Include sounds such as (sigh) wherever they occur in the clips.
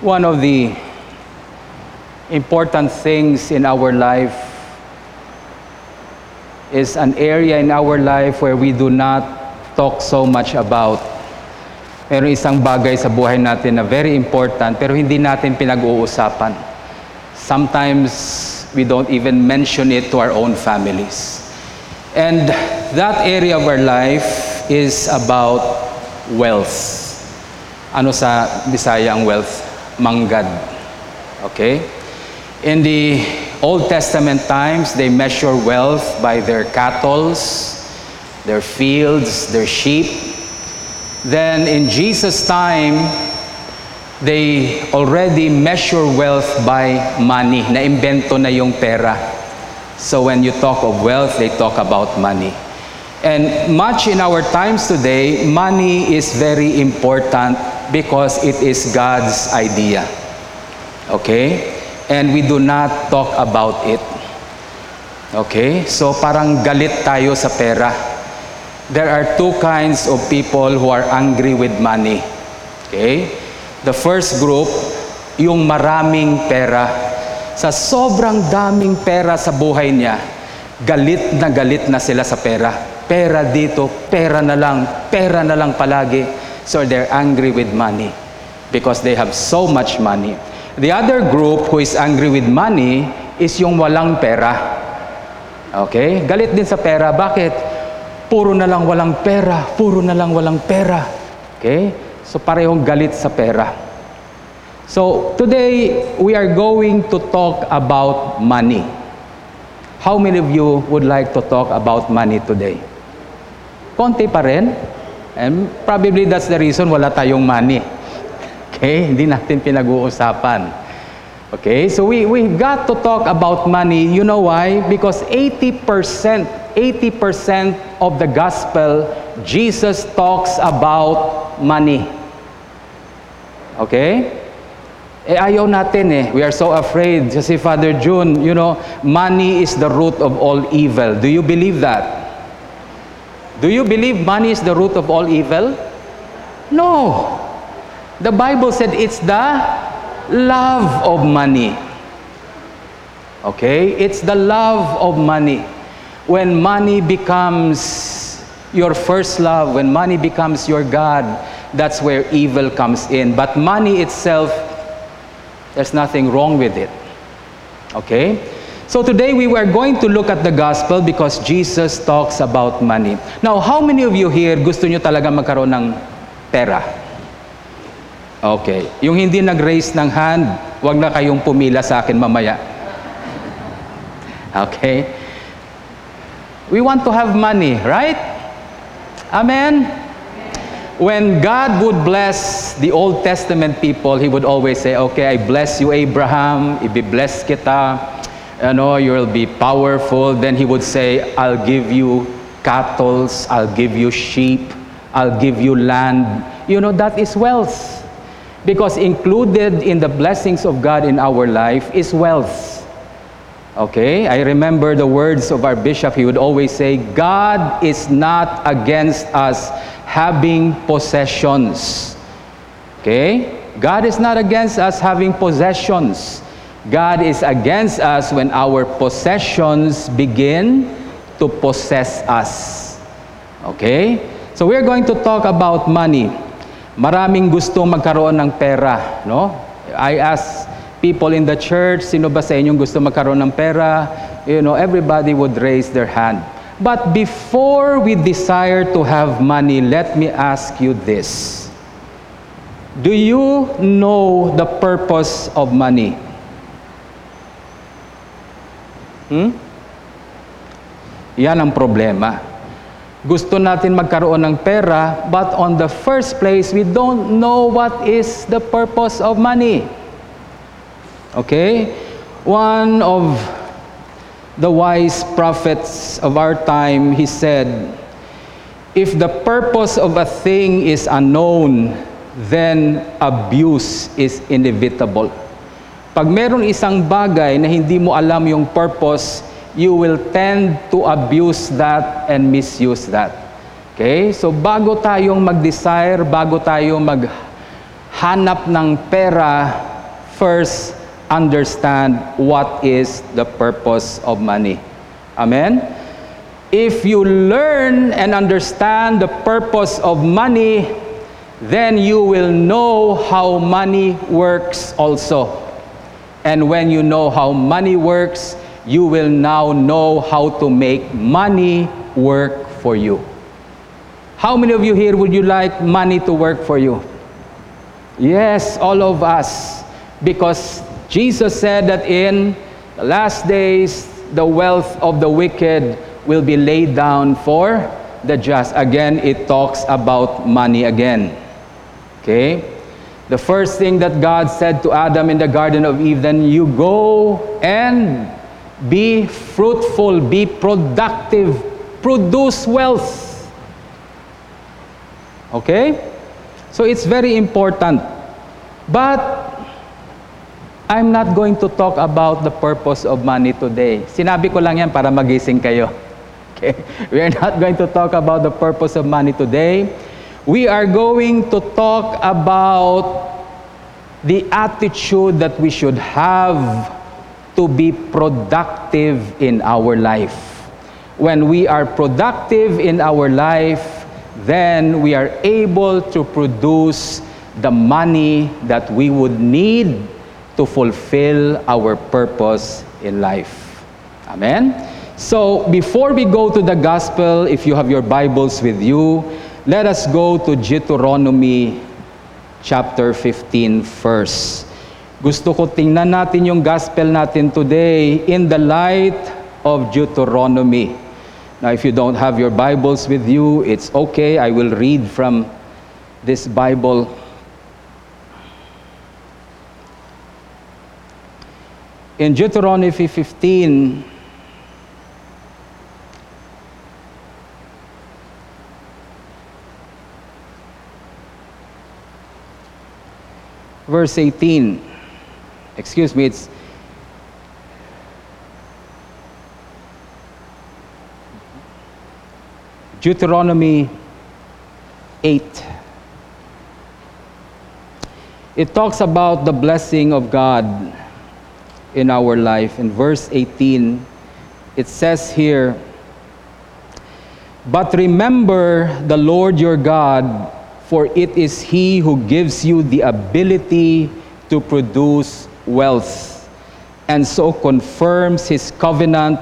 one of the important things in our life is an area in our life where we do not talk so much about. Pero isang bagay sa buhay natin na very important pero hindi natin pinag-uusapan. Sometimes we don't even mention it to our own families. And that area of our life is about wealth. Ano sa Bisaya ang wealth? Manggad. Okay? In the Old Testament times, they measure wealth by their cattle, their fields, their sheep. Then in Jesus' time, they already measure wealth by money. Naimbento na yung pera. So when you talk of wealth, they talk about money. And much in our times today, money is very important because it is God's idea. Okay? And we do not talk about it. Okay? So parang galit tayo sa pera. There are two kinds of people who are angry with money. Okay? The first group, yung maraming pera. Sa sobrang daming pera sa buhay niya, galit na galit na sila sa pera. Pera dito, pera na lang, pera na lang palagi. So they're angry with money because they have so much money. The other group who is angry with money is yung walang pera. Okay? Galit din sa pera. Bakit? Puro na lang walang pera. Puro na lang walang pera. Okay? So parehong galit sa pera. So today, we are going to talk about money. How many of you would like to talk about money today? Konti pa rin. And probably that's the reason wala tayong money. Okay? Hindi natin pinag-uusapan. Okay? So we, we've got to talk about money. You know why? Because 80%, 80% of the gospel, Jesus talks about money. Okay? Eh ayaw natin eh. We are so afraid. Kasi Father June, you know, money is the root of all evil. Do you believe that? Do you believe money is the root of all evil? No. The Bible said it's the love of money. Okay? It's the love of money. When money becomes your first love, when money becomes your God, that's where evil comes in. But money itself, there's nothing wrong with it. Okay? So today we were going to look at the gospel because Jesus talks about money. Now, how many of you here gusto nyo talaga magkaroon ng pera? Okay. Yung hindi nag-raise ng hand, wag na kayong pumila sa akin mamaya. (laughs) Okay? We want to have money, right? Amen? When God would bless the Old Testament people, He would always say, Okay, I bless you, Abraham, ibi-bless kita, you know, you'll be powerful. Then He would say, I'll give you cattle, I'll give you sheep, I'll give you land. You know, that is wealth. Because included in the blessings of God in our life is wealth. Okay, I remember the words of our bishop. He would always say, God is not against us having possessions. Okay, God is not against us having possessions. God is against us when our possessions begin to possess us. Okay, so we're going to talk about money. Maraming gustong magkaroon ng pera, no? I ask people in the church, sino ba sa inyong gusto magkaroon ng pera? You know, everybody would raise their hand. But before we desire to have money, let me ask you this. Do you know the purpose of money? Hmm? Yan ang problema. Gusto natin magkaroon ng pera, but on the first place, we don't know what is the purpose of money. Okay? One of the wise prophets of our time, he said, If the purpose of a thing is unknown, then abuse is inevitable. Pag meron isang bagay na hindi mo alam yung purpose, you will tend to abuse that and misuse that. Okay? So bago tayong mag-desire, bago tayo maghanap ng pera, first understand what is the purpose of money. Amen? If you learn and understand the purpose of money, then you will know how money works also. And when you know how money works, you will now know how to make money work for you. How many of you here would you like money to work for you? Yes, all of us. Because Jesus said that in the last days, the wealth of the wicked will be laid down for the just. Again, it talks about money again. Okay? The first thing that God said to Adam in the Garden of Eden, you go and be fruitful, be productive, produce wealth. Okay? So it's very important. But I'm not going to talk about the purpose of money today. Sinabi ko lang yan para magising kayo. (laughs) Okay? We are not going to talk about the purpose of money today. We are going to talk about the attitude that we should have to be productive in our life. When we are productive in our life, then we are able to produce the money that we would need to fulfill our purpose in life. Amen? So, before we go to the gospel, if you have your Bibles with you, let us go to Deuteronomy chapter 15 first. Gusto ko tingnan natin yung gospel natin today in the light of Deuteronomy. Now, if you don't have your Bibles with you, it's okay. I will read from this Bible. In Deuteronomy 15, verse 18, excuse me, it's Deuteronomy 8. It talks about the blessing of God in our life. In verse 18, it says here, But remember the Lord your God, for it is He who gives you the ability to produce wealth, and so confirms His covenant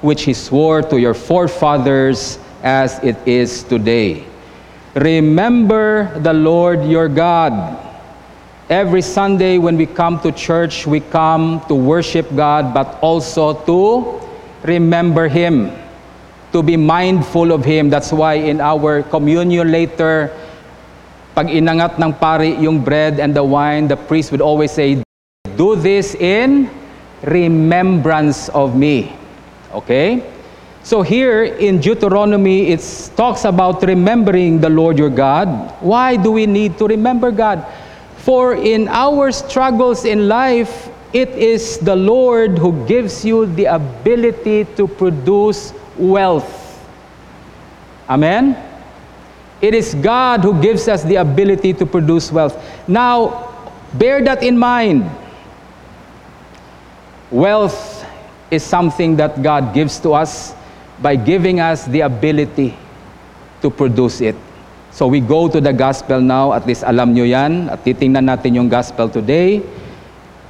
which He swore to your forefathers as it is today. Remember the Lord your God. Every Sunday when we come to church, we come to worship God, but also to remember Him, to be mindful of Him. That's why in our communion later, pag inangat ng pari yung bread and the wine, the priest would always say, Do this in remembrance of me. Okay? So here in Deuteronomy, it talks about remembering the Lord your God. Why do we need to remember God? For in our struggles in life, it is the Lord who gives you the ability to produce wealth. Amen? It is God who gives us the ability to produce wealth. Now, bear that in mind. Wealth is something that God gives to us by giving us the ability to produce it. So we go to the gospel now, at least alam nyo yan, at titingnan natin yung gospel today.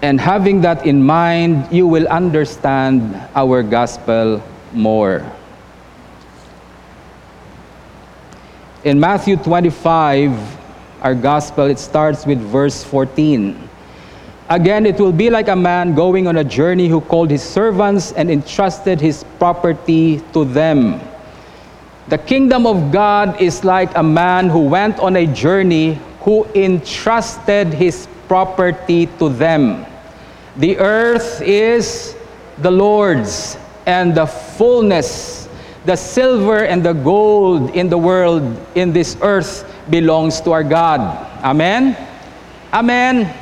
And having that in mind, you will understand our gospel more. In Matthew 25, our gospel, it starts with verse 14. Again, it will be like a man going on a journey who called his servants and entrusted his property to them. The kingdom of God is like a man who went on a journey who entrusted his property to them. The earth is the Lord's and the fullness, the silver and the gold in the world, in this earth, belongs to our God. Amen? Amen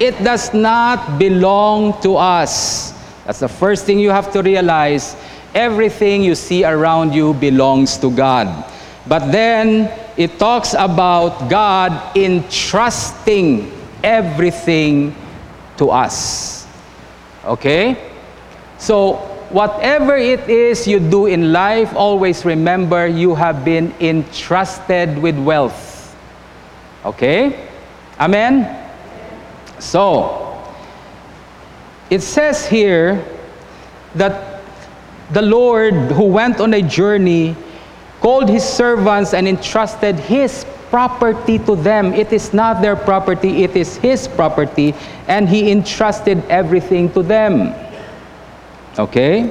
it does not belong to us. That's the first thing you have to realize. Everything you see around you belongs to God. But then it talks about God entrusting everything to us. Okay? So, whatever it is you do in life, always remember you have been entrusted with wealth. Okay? Amen? So, it says here that the Lord who went on a journey called his servants and entrusted his property to them. It is not their property, it is his property, and he entrusted everything to them. Okay?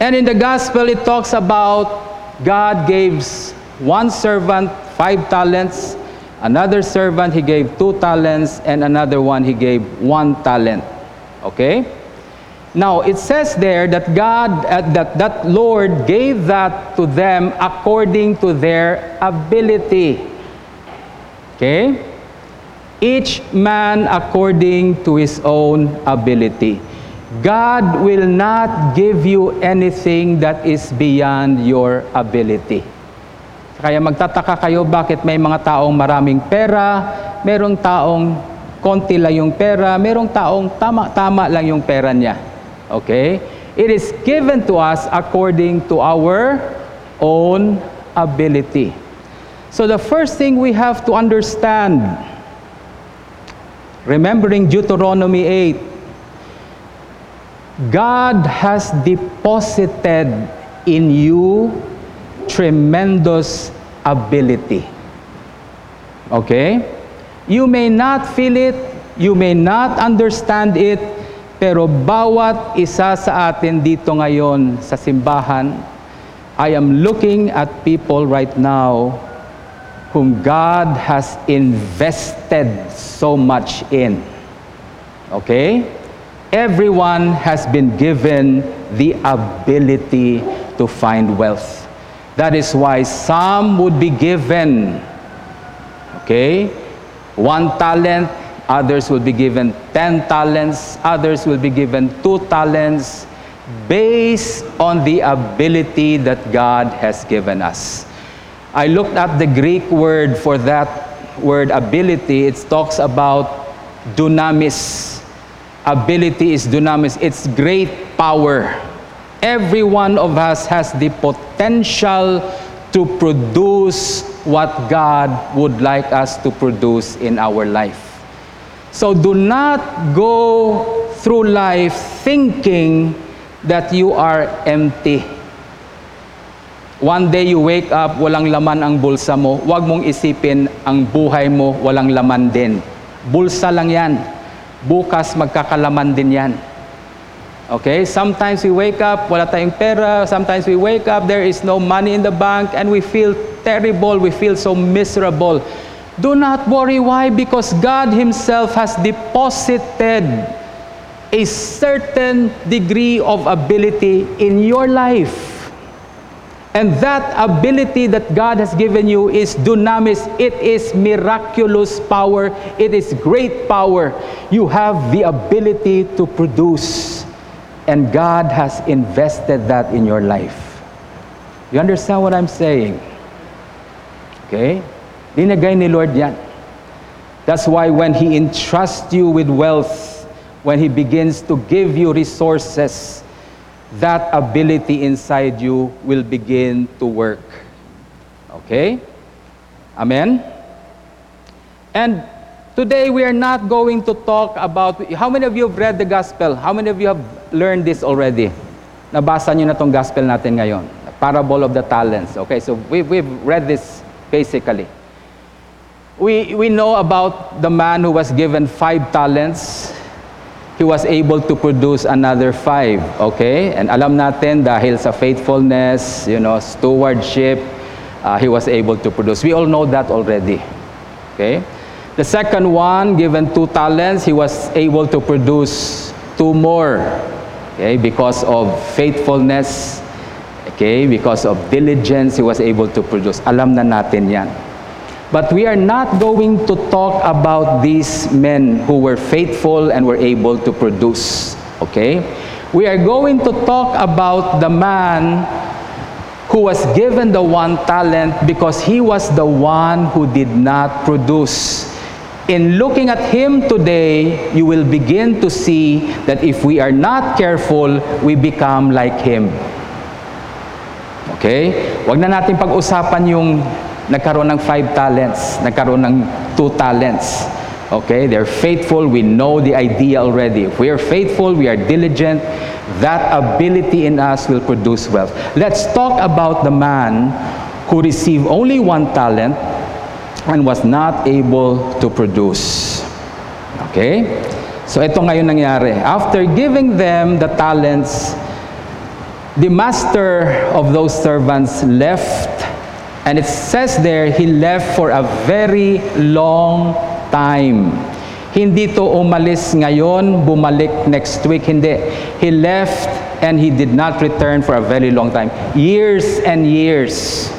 And in the gospel, it talks about God gives one servant five talents, another servant he gave two talents, and another one he gave one talent. Okay? Now, it says there that God, uh, that, that Lord gave that to them according to their ability. Okay? Each man according to his own ability. God will not give you anything that is beyond your ability. Kaya magtataka kayo bakit may mga taong maraming pera, merong taong konti lang yung pera, merong taong tama-tama lang yung pera niya. Okay? It is given to us according to our own ability. So the first thing we have to understand, remembering Deuteronomy 8, God has deposited in you tremendous ability. Okay? You may not feel it, you may not understand it, pero bawat isa sa atin dito ngayon sa simbahan, I am looking at people right now whom God has invested so much in. Okay? Everyone has been given the ability to find wealth. That is why some would be given, okay, one talent, others will be given 10 talents, others will be given two talents, based on the ability that God has given us. I looked at the Greek word for that word ability. It talks about dunamis ability is dunamis, it's great power. Every one of us has the potential to produce what God would like us to produce in our life. So do not go through life thinking that you are empty. One day you wake up, walang laman ang bulsa mo, huwag mong isipin ang buhay mo, walang laman din. Bulsa lang yan bukas magkakalaman din yan. Okay? Sometimes we wake up, wala tayong pera. Sometimes we wake up, there is no money in the bank, and we feel terrible. We feel so miserable. Do not worry. Why? Because God Himself has deposited a certain degree of ability in your life. And that ability that God has given you is dunamis. It is miraculous power. It is great power. You have the ability to produce. And God has invested that in your life. You understand what I'm saying? Okay? Dinagay ni Lord yan. That's why when He entrusts you with wealth, when He begins to give you resources, that ability inside you will begin to work. Okay? Amen? And today we are not going to talk about, how many of you have read the gospel? How many of you have learned this already? Nabasa nyo na tong gospel natin ngayon. Parable of the talents. Okay, so we, we've read this basically. We, we know about the man who was given five talents he was able to produce another five. Okay? And alam natin dahil sa faithfulness, you know, stewardship, uh, he was able to produce. We all know that already. Okay? The second one, given two talents, he was able to produce two more. Okay? Because of faithfulness, okay? Because of diligence, he was able to produce. Alam na natin yan. But we are not going to talk about these men who were faithful and were able to produce. Okay? We are going to talk about the man who was given the one talent because he was the one who did not produce. In looking at him today, you will begin to see that if we are not careful, we become like him. Okay? Huwag na natin pag-usapan yung nagkaroon ng five talents, nagkaroon ng two talents. Okay? They're faithful. We know the idea already. If we are faithful, we are diligent, that ability in us will produce wealth. Let's talk about the man who received only one talent and was not able to produce. Okay? So ito ngayon nangyari. After giving them the talents, the master of those servants left, and it says there, he left for a very long time. Hindi to umalis ngayon, bumalik next week, hindi. He left and he did not return for a very long time. Years and years.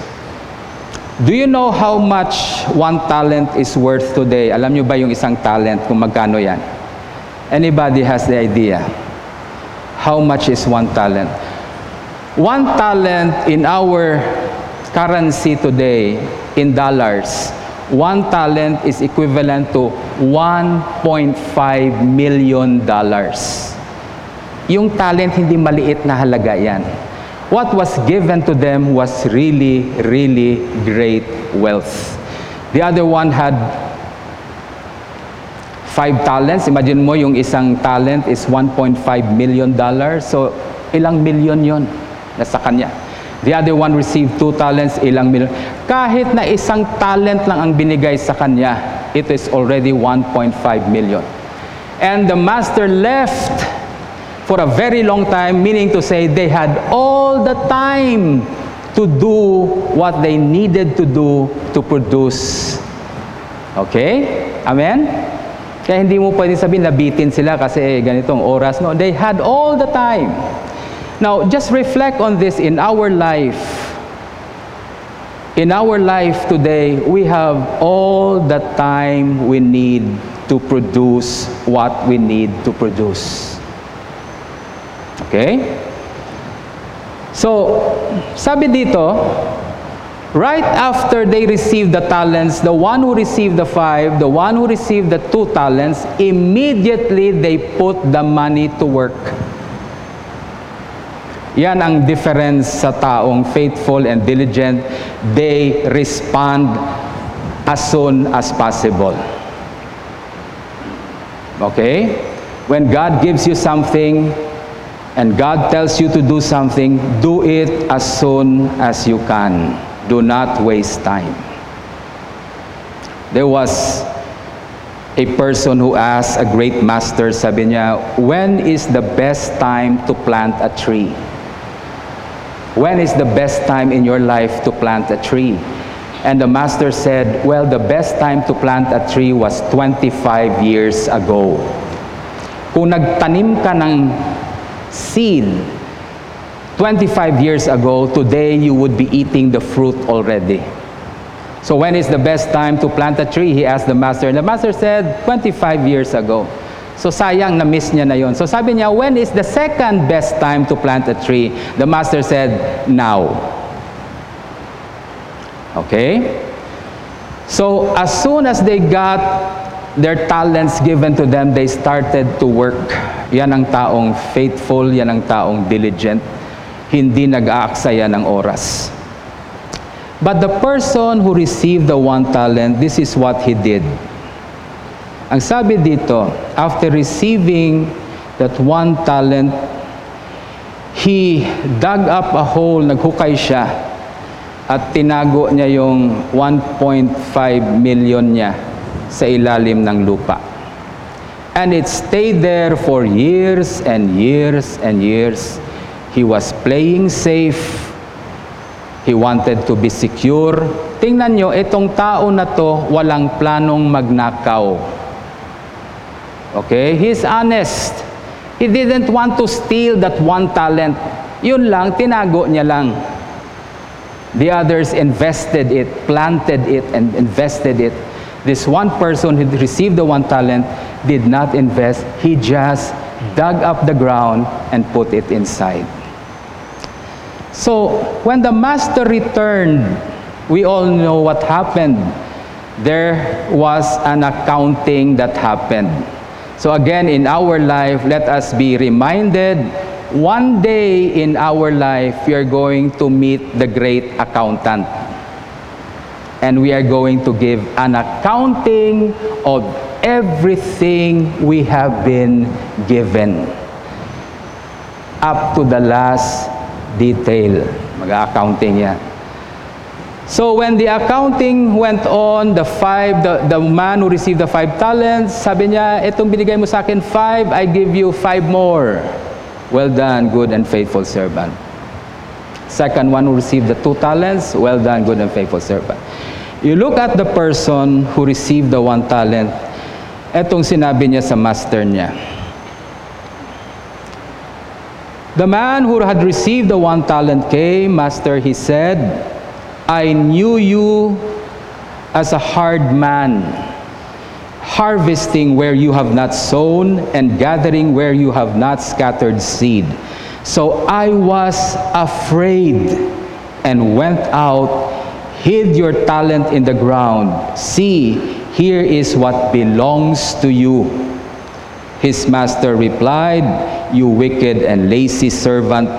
Do you know how much one talent is worth today? Alam nyo ba yung isang talent, kung magkano yan? Anybody has the idea? How much is one talent? One talent in our currency today, in dollars, one talent is equivalent to 1.5 million dollars. Yung talent, hindi maliit na halaga yan. What was given to them was really, really great wealth. The other one had five talents. Imagine mo yung isang talent is 1.5 million dollars. So, ilang million yon nasa kanya. The other one received two talents, ilang million. Kahit na isang talent lang ang binigay sa kanya, it is already 1.5 million. And the master left for a very long time, meaning to say they had all the time to do what they needed to do to produce. Okay? Amen? Kaya hindi mo pwede sabihin nabitin sila kasi ganitong oras. No, they had all the time. Now, just reflect on this in our life. In our life today, we have all the time we need to produce what we need to produce. Okay? So, sabi dito, right after they received the talents, the one who received the five, the one who received the two talents, immediately they put the money to work. Yan ang difference sa taong faithful and diligent. They respond as soon as possible. Okay? When God gives you something and God tells you to do something, do it as soon as you can. Do not waste time. There was a person who asked a great master, sabi niya, when is the best time to plant a tree? When is the best time in your life to plant a tree? And the master said, Well, the best time to plant a tree was 25 years ago. Kung nagtanim ka ng seed 25 years ago, today you would be eating the fruit already. So when is the best time to plant a tree? He asked the master. And the master said, 25 years ago. So sayang na-miss niya na yon. So sabi niya, when is the second best time to plant a tree? The master said, now. Okay? So as soon as they got their talents given to them, they started to work. Yan ang taong faithful, yan ang taong diligent, hindi nag-aaksaya ng oras. But the person who received the one talent, this is what he did. Ang sabi dito, after receiving that one talent, he dug up a hole, naghukay siya, at tinago niya yung 1.5 million niya sa ilalim ng lupa. And it stayed there for years and years and years. He was playing safe. He wanted to be secure. Tingnan nyo, itong tao na to, walang planong magnakaw. Okay? He's honest. He didn't want to steal that one talent. Yun lang, tinago niya lang. The others invested it, planted it, and invested it. This one person who received the one talent did not invest. He just dug up the ground and put it inside. So, when the master returned, we all know what happened. there was an accounting that happened. So again, in our life, let us be reminded one day in our life, we are going to meet the great accountant. And we are going to give an accounting of everything we have been given. Up to the last detail. Mag-accounting yan. So when the accounting went on, the five, the, the man who received the five talents, sabi niya, itong binigay mo sa akin five, I give you five more. Well done, good and faithful servant. Second one who received the two talents, well done, good and faithful servant. You look at the person who received the one talent, etong sinabi niya sa master niya. The man who had received the one talent came, Master, he said, I knew you as a hard man, harvesting where you have not sown and gathering where you have not scattered seed. So I was afraid and went out, hid your talent in the ground. See, here is what belongs to you. His master replied, You wicked and lazy servant.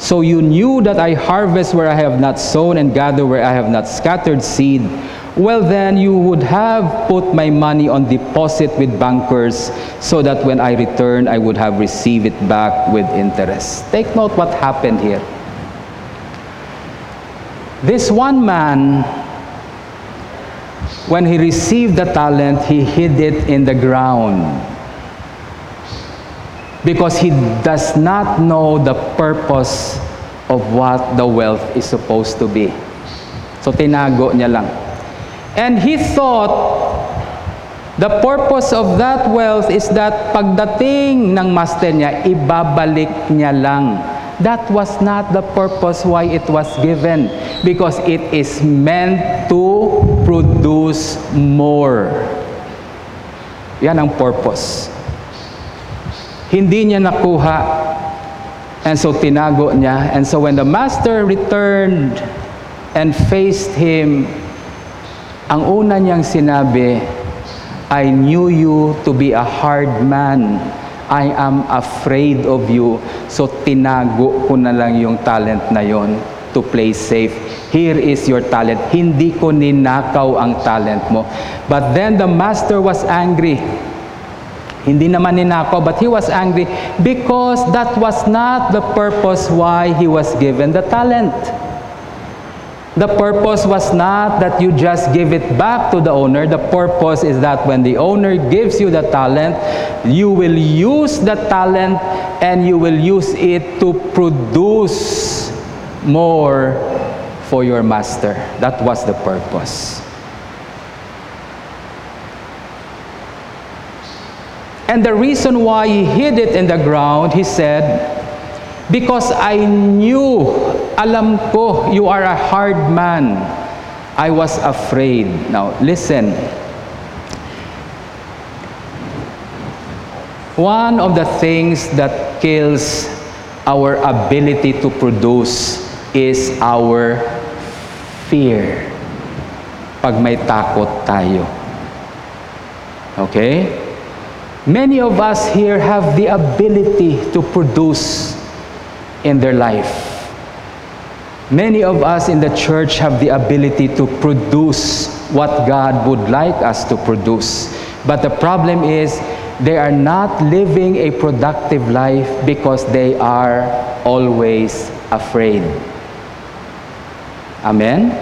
So you knew that I harvest where I have not sown and gather where I have not scattered seed. Well, then you would have put my money on deposit with bankers so that when I return, I would have received it back with interest. Take note what happened here. This one man, when he received the talent, he hid it in the ground because he does not know the purpose of what the wealth is supposed to be. So tinago niya lang. And he thought the purpose of that wealth is that pagdating ng master niya, ibabalik niya lang. That was not the purpose why it was given because it is meant to produce more. Yan ang purpose. Hindi niya nakuha. And so tinago niya. And so when the master returned and faced him, ang una niyang sinabi, I knew you to be a hard man. I am afraid of you. So tinago ko na lang yung talent na yon to play safe. Here is your talent. Hindi ko ninakaw ang talent mo. But then the master was angry. Hindi naman ninakaw, but he was angry because that was not the purpose why he was given the talent. The purpose was not that you just give it back to the owner. The purpose is that when the owner gives you the talent, you will use the talent and you will use it to produce more for your master. That was the purpose. And the reason why he hid it in the ground, he said, because I knew, alam ko, you are a hard man. I was afraid. Now, listen. One of the things that kills our ability to produce is our fear. Pag may takot tayo. Okay? Many of us here have the ability to produce in their life. Many of us in the church have the ability to produce what God would like us to produce. But the problem is they are not living a productive life because they are always afraid. Amen?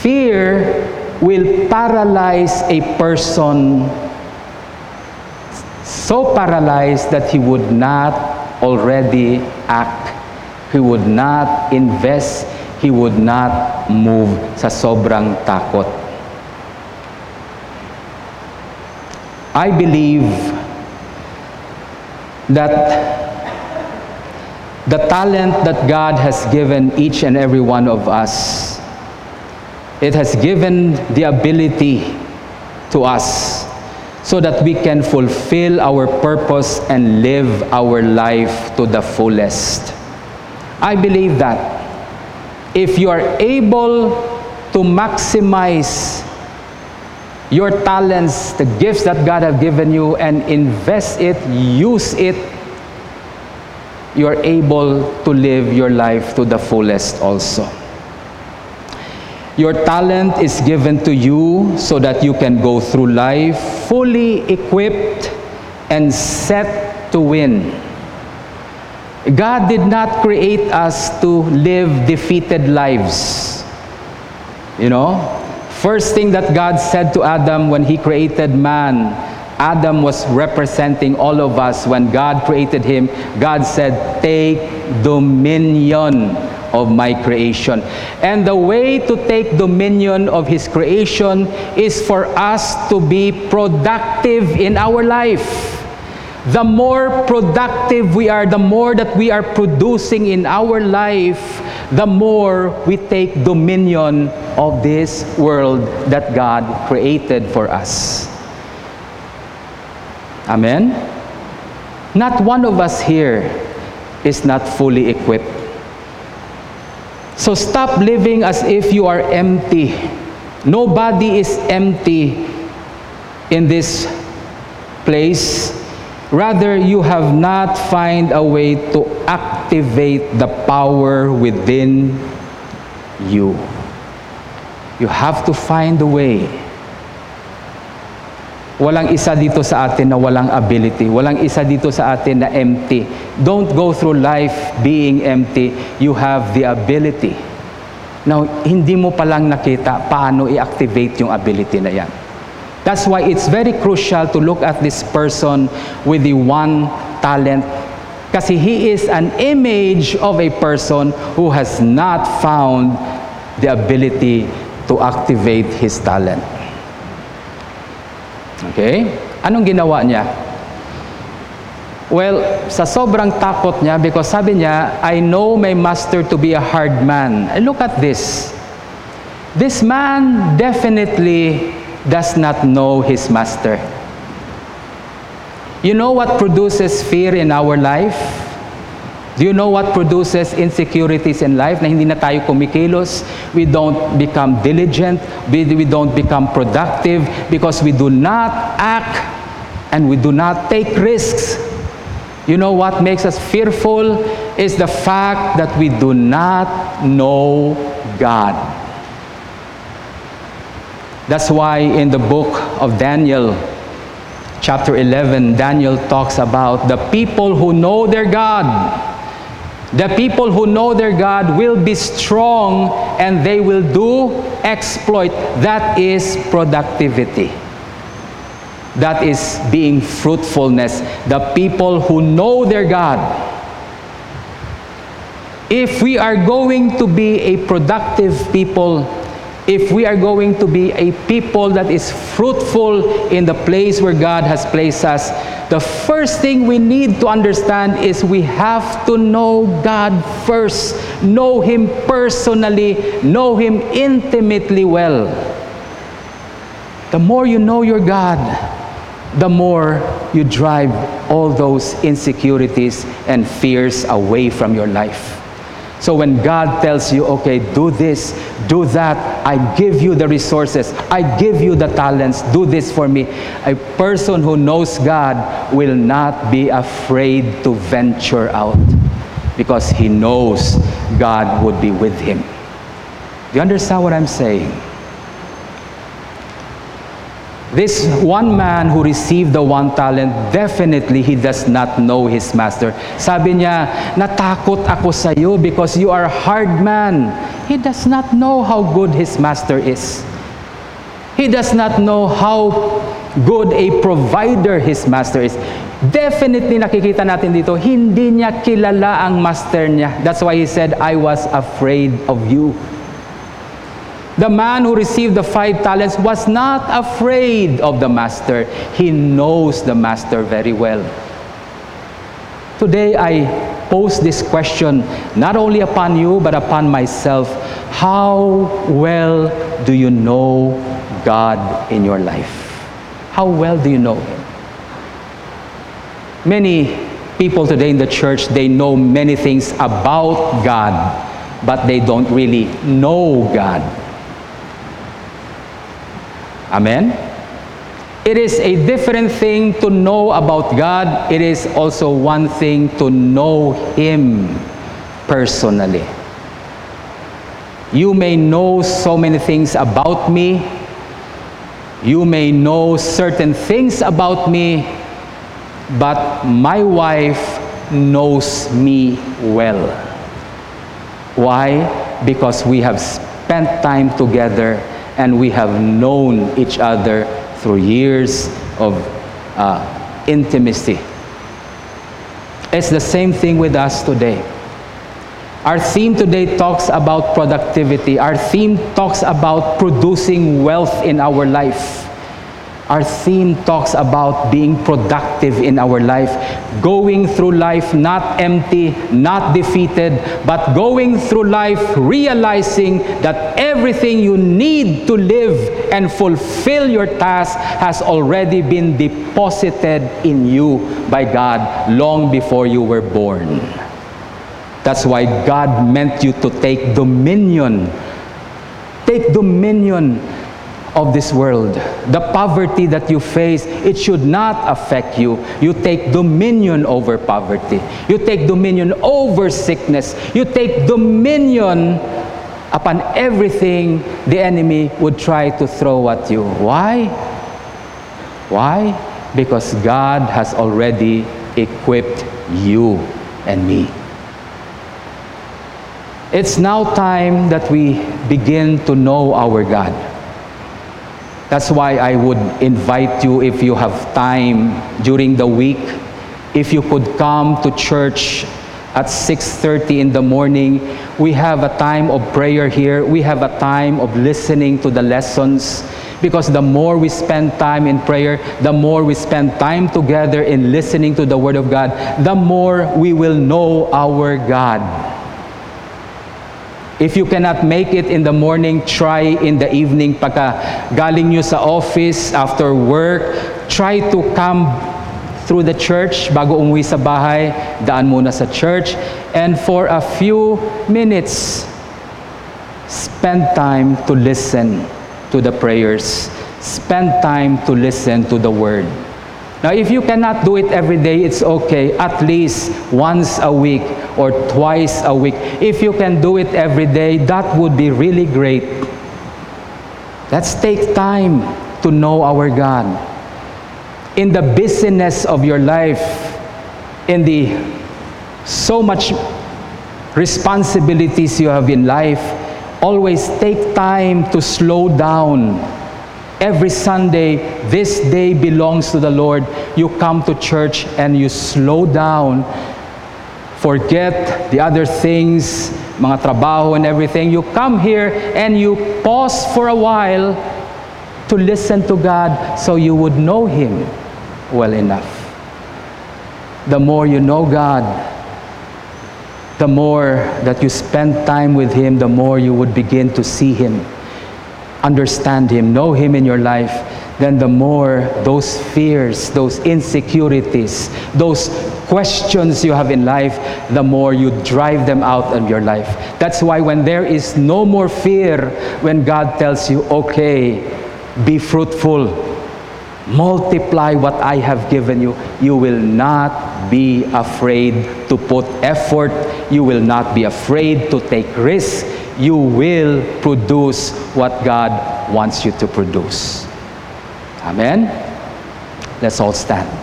Fear will paralyze a person so paralyzed that he would not already act. He would not invest. He would not move sa sobrang takot. I believe that the talent that God has given each and every one of us, it has given the ability to us so that we can fulfill our purpose and live our life to the fullest. I believe that if you are able to maximize your talents, the gifts that God has given you, and invest it, use it, you are able to live your life to the fullest also. Your talent is given to you so that you can go through life fully equipped and set to win. God did not create us to live defeated lives. You know, first thing that God said to Adam when he created man, Adam was representing all of us when God created him. God said, Take dominion of my creation. And the way to take dominion of his creation is for us to be productive in our life. The more productive we are, the more that we are producing in our life, the more we take dominion of this world that God created for us. Amen? Not one of us here is not fully equipped. So stop living as if you are empty. Nobody is empty in this place. Rather, you have not find a way to activate the power within you. You have to find a way. Walang isa dito sa atin na walang ability. Walang isa dito sa atin na empty. Don't go through life being empty. You have the ability. Now, hindi mo palang nakita paano i-activate yung ability na yan. That's why it's very crucial to look at this person with the one talent. Kasi he is an image of a person who has not found the ability to activate his talent. Okay? Anong ginawa niya? Well, sa sobrang takot niya, because sabi niya, I know my master to be a hard man. Look at this. This man definitely does not know his master. You know what produces fear in our life? Do you know what produces insecurities in life na hindi na tayo kumikilos? We don't become diligent, we, don't become productive because we do not act and we do not take risks. You know what makes us fearful is the fact that we do not know God. That's why in the book of Daniel, chapter 11, Daniel talks about the people who know their God. The people who know their God will be strong and they will do exploit. That is productivity. That is being fruitfulness. The people who know their God. If we are going to be a productive people, if we are going to be a people that is fruitful in the place where God has placed us, the first thing we need to understand is we have to know God first, know Him personally, know Him intimately well. The more you know your God, the more you drive all those insecurities and fears away from your life. So when God tells you, okay, do this, do that, I give you the resources, I give you the talents, do this for me. A person who knows God will not be afraid to venture out because he knows God would be with him. Do you understand what I'm saying? This one man who received the one talent, definitely he does not know his master. Sabi niya, natakot ako sa iyo because you are a hard man. He does not know how good his master is. He does not know how good a provider his master is. Definitely nakikita natin dito, hindi niya kilala ang master niya. That's why he said, I was afraid of you. The man who received the five talents was not afraid of the master. He knows the master very well. Today I pose this question not only upon you but upon myself. How well do you know God in your life? How well do you know Him? Many people today in the church, they know many things about God, but they don't really know God. Amen? It is a different thing to know about God. It is also one thing to know Him personally. You may know so many things about me. You may know certain things about me, but my wife knows me well. Why? Because we have spent time together and we have known each other through years of uh, intimacy. It's the same thing with us today. Our theme today talks about productivity. Our theme talks about producing wealth in our life. Our theme talks about being productive in our life, going through life not empty, not defeated, but going through life realizing that everything you need to live and fulfill your task has already been deposited in you by God long before you were born. That's why God meant you to take dominion. Take dominion of this world. The poverty that you face, it should not affect you. You take dominion over poverty. You take dominion over sickness. You take dominion upon everything the enemy would try to throw at you. Why? Why? Because God has already equipped you and me. It's now time that we begin to know our God. That's why I would invite you if you have time during the week, if you could come to church at 6:30 in the morning. We have a time of prayer here. We have a time of listening to the lessons because the more we spend time in prayer, the more we spend time together in listening to the word of God, the more we will know our God. If you cannot make it in the morning, try in the evening. Pagka galing nyo sa office, after work, try to come through the church bago umuwi sa bahay. Daan muna sa church. And for a few minutes, spend time to listen to the prayers. Spend time to listen to the word. Now, if you cannot do it every day, it's okay. At least once a week or twice a week. If you can do it every day, that would be really great. Let's take time to know our God. In the busyness of your life, in the so much responsibilities you have in life, always take time to slow down every Sunday, this day belongs to the Lord. You come to church and you slow down, forget the other things, mga trabaho and everything. You come here and you pause for a while to listen to God so you would know Him well enough. The more you know God, the more that you spend time with Him, the more you would begin to see Him understand Him, know Him in your life, then the more those fears, those insecurities, those questions you have in life, the more you drive them out of your life. That's why when there is no more fear, when God tells you, okay, be fruitful, multiply what I have given you, you will not be afraid to put effort, you will not be afraid to take risks you will produce what God wants you to produce. Amen? Let's all stand.